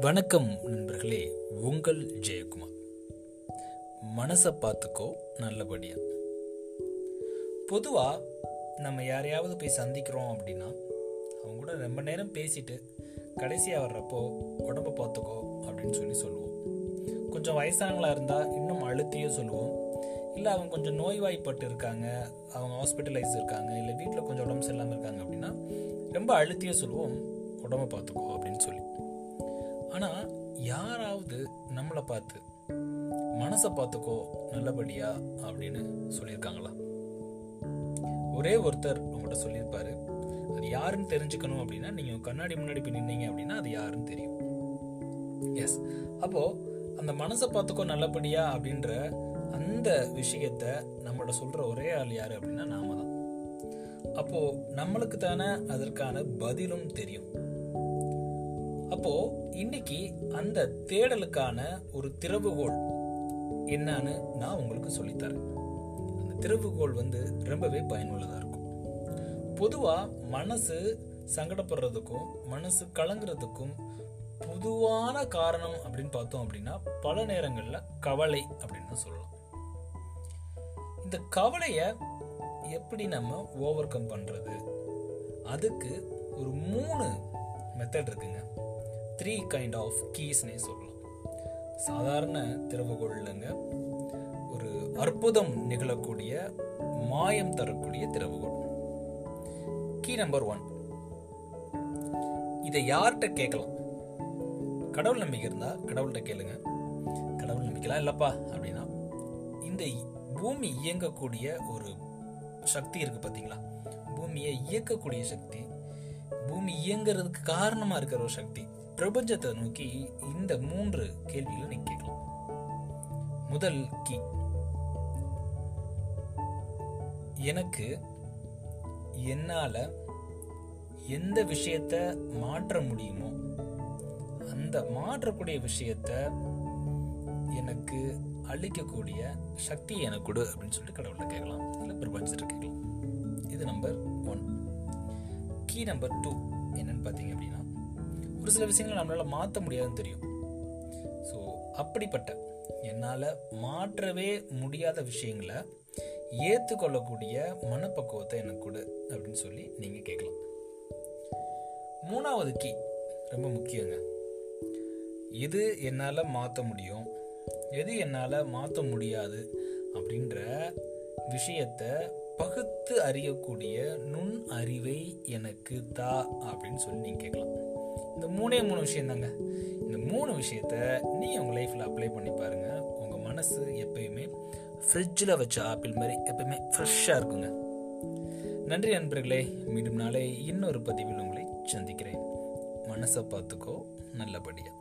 வணக்கம் நண்பர்களே உங்கள் ஜெயக்குமார். மனசை பார்த்துக்கோ நல்லபடியா. பொதுவாக நம்ம யாரையாவது போய் சந்திக்கிறோம் அப்படின்னா அவங்க கூட ரொம்ப நேரம் பேசிட்டு கடைசியாக வர்றப்போ உடம்ப பார்த்துக்கோ அப்படின்னு சொல்லி சொல்லுவோம். கொஞ்சம் வயசானவங்களா இருந்தால் இன்னும் அழுத்தியும் சொல்லுவோம். இல்லை அவங்க கொஞ்சம் நோய்வாய்ப்பட்டு இருக்காங்க அவங்க ஹாஸ்பிட்டலைஸ் இருக்காங்க இல்லை வீட்டில் கொஞ்சம் உடம்பு சரியில்லாமல் இருக்காங்க அப்படின்னா ரொம்ப அழுத்தியே சொல்லுவோம் உடம்ப பார்த்துக்கோ அப்படின்னு சொல்லி. ஆனால் யாராவது நம்மளை பார்த்து மனசை பார்த்துக்கோ நல்லபடியா அப்படின்னு சொல்லியிருக்காங்களா? ஒரே ஒருத்தர் உங்கள்கிட்ட சொல்லியிருப்பாரு. அது யாருன்னு தெரிஞ்சுக்கணும் அப்படின்னா நீங்கள் கண்ணாடி முன்னாடி போய் நின்னீங்க அப்படின்னா அது யாருன்னு தெரியும். எஸ் அப்போ அந்த மனசை பார்த்துக்கோ நல்லபடியா அப்படின்ற அந்த விஷயத்த நம்மளோட சொல்ற ஒரே ஆள் யாரு அப்படின்னா நாம தான். அப்போ நம்மளுக்கு தானே அதற்கான பதிலும் தெரியும். அப்போ இன்னைக்கு அந்த தேடலுக்கான ஒரு திறவுகோல் என்னன்னு நான் உங்களுக்கு சொல்லித்தரேன். அந்த திறவுகோல் வந்து ரொம்பவே பயனுள்ளதா இருக்கும். பொதுவா மனசு சங்கடப்படுறதுக்கும் மனசு கலங்குறதுக்கும் பொதுவான காரணம் அப்படின்னு பார்த்தோம் அப்படின்னா பல நேரங்களில் கவலை அப்படின்னு சொல்லலாம். இந்த கவலையை எப்படி நம்ம ஓவர் கம் பண்ணுறது அதுக்கு ஒரு மூணு மெத்தட் இருக்குங்க. த்ரீ கைண்ட் ஆஃப் கீஸ்னே சொல்லலாம். சாதாரண திறவுகோள் இல்லைங்க ஒரு அற்புதம் நிகழக்கூடிய மாயம் தரக்கூடிய திறவுகோள் கீ நம்பர் ஒன் இதை யார்கிட்ட கேட்கலாம்? கடவுள் நம்பிக்கை இருந்தா கடவுள்கிட்ட கேளுங்க. கடவுள் நம்பிக்கைலாம் இல்லப்பா அப்படின்னா இந்த பூமி இயங்கக்கூடிய ஒரு சக்தி இருக்கு பார்த்தீங்களா பூமியை இயக்கக்கூடிய சக்தி பூமி இயங்குறதுக்கு காரணமா இருக்கிற ஒரு சக்தி. பிரபஞ்சத்தை நோக்கி இந்த மூன்று கேள்விகளை நீங்க கேட்கலாம் முதல் கீ. எனக்கு என்னால எந்த விஷயத்த மாற்ற முடியுமோ அந்த மாற்றக்கூடிய விஷயத்த எனக்கு அழிக்கக்கூடிய சக்தி எனக்கு கொடு அப்படின்னு சொல்லிட்டு கடவுள்கிட்ட கேட்கலாம். இல்லை பிரபஞ்சத்தை கேட்கலாம். இது number one key number two என்னன்னு பார்த்தீங்க அப்படின்னா ஒரு சில விஷயங்களை நம்மளால் மாற்ற முடியாதுன்னு தெரியும். ஸோ அப்படிப்பட்ட என்னால் மாற்றவே முடியாத விஷயங்களை ஏற்றுக்கொள்ளக்கூடிய மனப்பக்குவத்தை எனக்கு கொடு அப்படின்னு சொல்லி நீங்கள் கேட்கலாம். மூணாவது கீ ரொம்ப முக்கியங்க. எது என்னால் மாற்ற முடியும்? எது என்னால் மாற்ற முடியாது? அப்படின்ற விஷயத்த பகுத்து அறியக்கூடிய நுண் அறிவை எனக்கு தா அப்படின்னு சொல்லி நீங்கள் கேட்கலாம். இந்த மூணே மூணு விஷயம் தாங்க இந்த மூணு விஷயத்த நீங்கள் உங்கள் லைஃப்பில் அப்ளை பண்ணி பாருங்கள் உங்கள் மனசு எப்பயுமே ஃப்ரிட்ஜில் வச்ச ஆப்பிள் மாதிரி எப்பயுமே ஃப்ரெஷ்ஷாக இருக்குங்க. நன்றி நண்பர்களே மீண்டும் நாளை இன்னொரு பதிவில் உங்களை சந்திக்கிறேன். மனசை பார்த்துக்கோ நல்லபடியாக